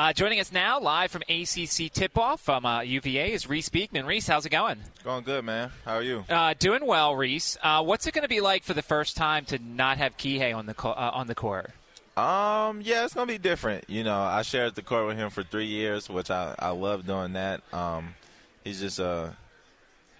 Uh, joining us now, live from ACC Tip-Off from uh, UVA, is Reece Beekman. Reece, how's it going? Going good, man. How are you? Uh, doing well, Reece. Uh, what's it going to be like for the first time to not have Kihei on the co- uh, on the court? Um, yeah, it's gonna be different. You know, I shared the court with him for three years, which I I love doing that. Um, he's just uh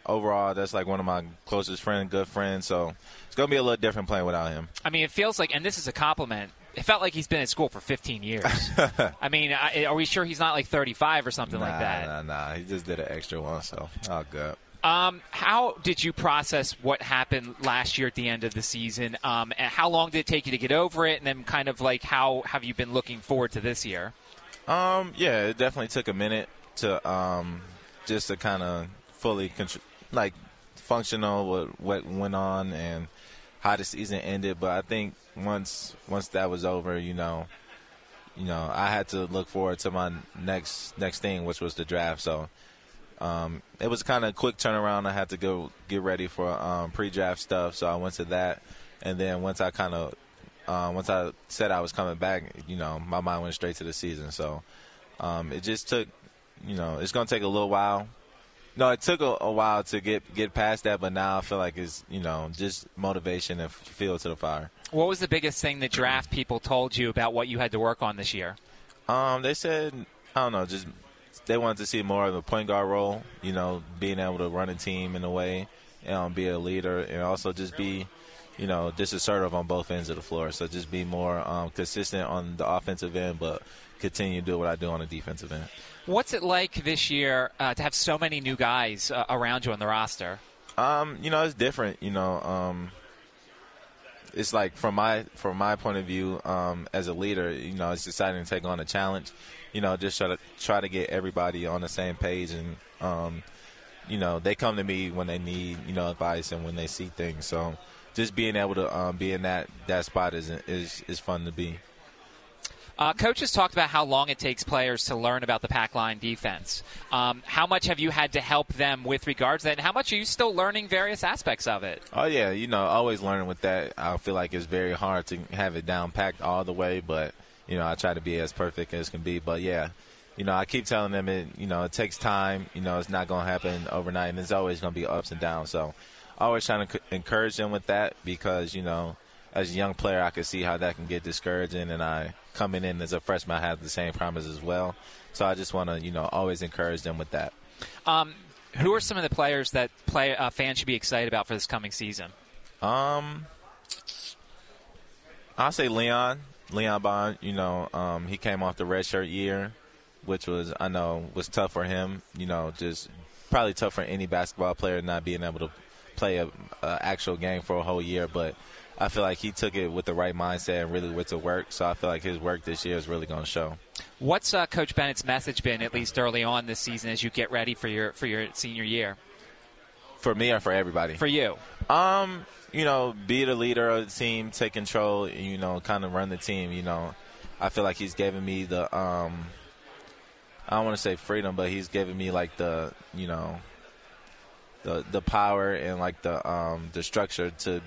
overall that's like one of my closest friends, good friends. So it's gonna be a little different playing without him. I mean, it feels like, and this is a compliment. It felt like he's been at school for 15 years. I mean, I, are we sure he's not like 35 or something nah, like that? Nah, nah, He just did an extra one, so all good. Um, how did you process what happened last year at the end of the season? Um, and how long did it take you to get over it? And then, kind of like, how have you been looking forward to this year? Um, yeah, it definitely took a minute to um, just to kind of fully contr- like functional what what went on and how the season ended. But I think once once that was over, you know, you know, I had to look forward to my next next thing, which was the draft. So um, it was kind of a quick turnaround. I had to go get ready for um, pre-draft stuff, so I went to that. And then once I kind of uh, once I said I was coming back, you know, my mind went straight to the season. So um, it just took, you know, it's gonna take a little while. No, it took a, a, while to get get past that, but now I feel like it's you know just motivation and fuel to the fire. What was the biggest thing the draft people told you about what you had to work on this year? Um, they said I don't know, just they wanted to see more of the point guard role. You know, being able to run a team in a way, and be a leader, and also just be, you know, just assertive on both ends of the floor. So just be more um, consistent on the offensive end, but continue to do what I do on the defensive end. What's it like this year uh, to have so many new guys uh, around you on the roster? Um, you know, it's different. You know, um, it's like from my from my point of view um, as a leader, you know, it's deciding to take on a challenge. You know, just try to try to get everybody on the same page, and um, you know, they come to me when they need you know advice and when they see things. So, just being able to um, be in that that spot is is is fun to be. Uh, coaches talked about how long it takes players to learn about the pack line defense. Um, how much have you had to help them with regards to that? And how much are you still learning various aspects of it? Oh, yeah. You know, always learning with that. I feel like it's very hard to have it down packed all the way, but, you know, I try to be as perfect as can be. But, yeah, you know, I keep telling them it, you know, it takes time. You know, it's not going to happen overnight, and there's always going to be ups and downs. So, always trying to encourage them with that because, you know, as a young player, I could see how that can get discouraging, and I coming in as a freshman, I have the same promise as well. So I just want to, you know, always encourage them with that. Um, who are some of the players that play uh, fans should be excited about for this coming season? Um, I'll say Leon, Leon Bond. You know, um, he came off the redshirt year, which was I know was tough for him. You know, just probably tough for any basketball player not being able to play a, a actual game for a whole year, but I feel like he took it with the right mindset and really went to work. So I feel like his work this year is really going to show. What's uh, Coach Bennett's message been, at least early on this season, as you get ready for your for your senior year? For me or for everybody? For you. Um, you know, be the leader of the team, take control. You know, kind of run the team. You know, I feel like he's giving me the um, I don't want to say freedom, but he's giving me like the you know the the power and like the um the structure to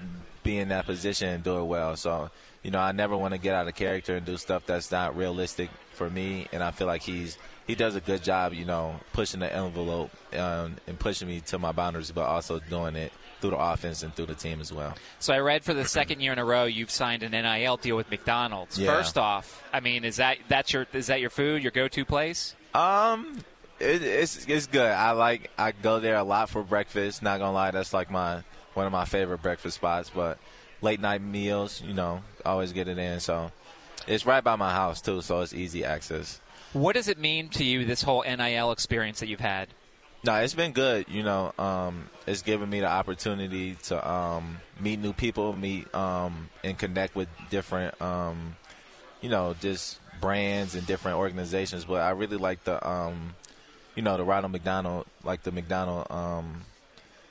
be in that position and do it well. So, you know, I never want to get out of character and do stuff that's not realistic for me. And I feel like he's he does a good job, you know, pushing the envelope um, and pushing me to my boundaries, but also doing it through the offense and through the team as well. So I read for the second year in a row you've signed an NIL deal with McDonald's. Yeah. First off, I mean, is that that's your is that your food, your go-to place? Um, it, it's it's good. I like I go there a lot for breakfast. Not gonna lie, that's like my one of my favorite breakfast spots. But late night meals, you know, always get it in. So it's right by my house too, so it's easy access. What does it mean to you this whole NIL experience that you've had? No, it's been good. You know, um, it's given me the opportunity to um, meet new people, meet um, and connect with different, um, you know, just brands and different organizations. But I really like the, um, you know, the Ronald McDonald, like the McDonald, um,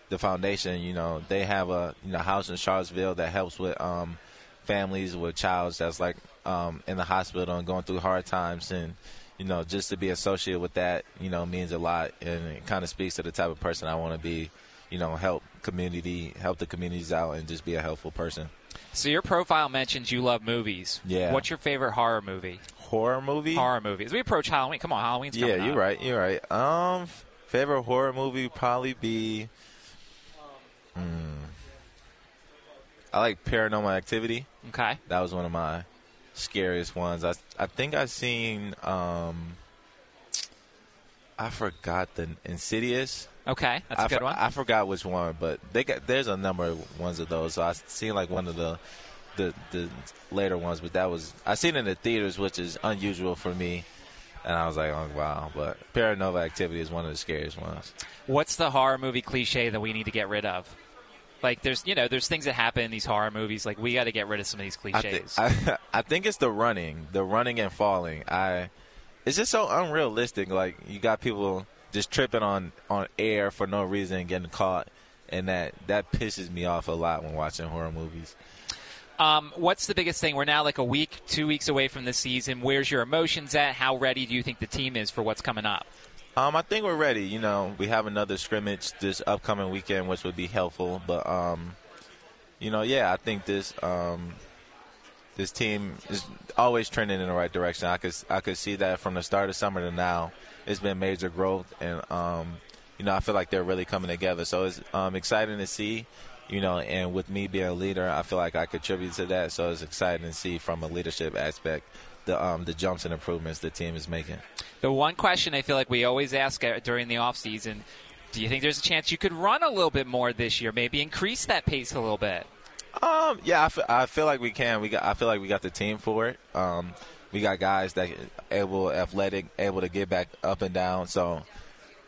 the foundation. You know, they have a you know house in Charlottesville that helps with um, families with childs that's like um, in the hospital and going through hard times and you know, just to be associated with that, you know, means a lot, and it kind of speaks to the type of person I want to be. You know, help community, help the communities out, and just be a helpful person. So your profile mentions you love movies. Yeah. What's your favorite horror movie? Horror movie. Horror movies. We approach Halloween. Come on, Halloween's coming yeah, you're up. right. You're right. Um, favorite horror movie would probably be. Hmm. I like Paranormal Activity. Okay. That was one of my scariest ones. I I think I've seen. Um, I forgot the Insidious. Okay, that's a I good for- one. I forgot which one, but they got there's a number of ones of those. So I seen like one of the the the later ones, but that was I seen it in the theaters, which is unusual for me. And I was like, oh wow! But Paranormal Activity is one of the scariest ones. What's the horror movie cliche that we need to get rid of? Like, there's you know, there's things that happen in these horror movies. Like, we got to get rid of some of these I, cliches. I, I think it's the running, the running and falling. I it's just so unrealistic. Like you got people just tripping on on air for no reason and getting caught, and that that pisses me off a lot when watching horror movies. Um, what's the biggest thing? We're now like a week, two weeks away from the season. Where's your emotions at? How ready do you think the team is for what's coming up? Um, I think we're ready. You know, we have another scrimmage this upcoming weekend, which would be helpful. But um, you know, yeah, I think this um, this team is always trending in the right direction. I could I could see that from the start of summer to now. It's been major growth, and um, you know, I feel like they're really coming together. So it's um, exciting to see. You know, and with me being a leader, I feel like I contribute to that. So it's exciting to see from a leadership aspect the um, the jumps and improvements the team is making. The one question I feel like we always ask uh, during the offseason do you think there's a chance you could run a little bit more this year? Maybe increase that pace a little bit? Um, yeah, I feel, like we can. We got. I feel like we got the team for it. Um, we got guys that able, athletic, able to get back up and down. So,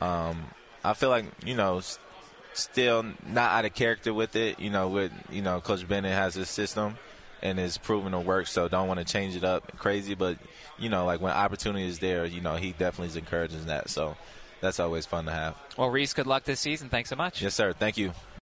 um, I feel like you know, still not out of character with it. You know, with you know, Coach Bennett has his system and is proven to work. So don't want to change it up crazy. But you know, like when opportunity is there, you know, he definitely is encouraging that. So that's always fun to have. Well, Reece, good luck this season. Thanks so much. Yes, sir. Thank you.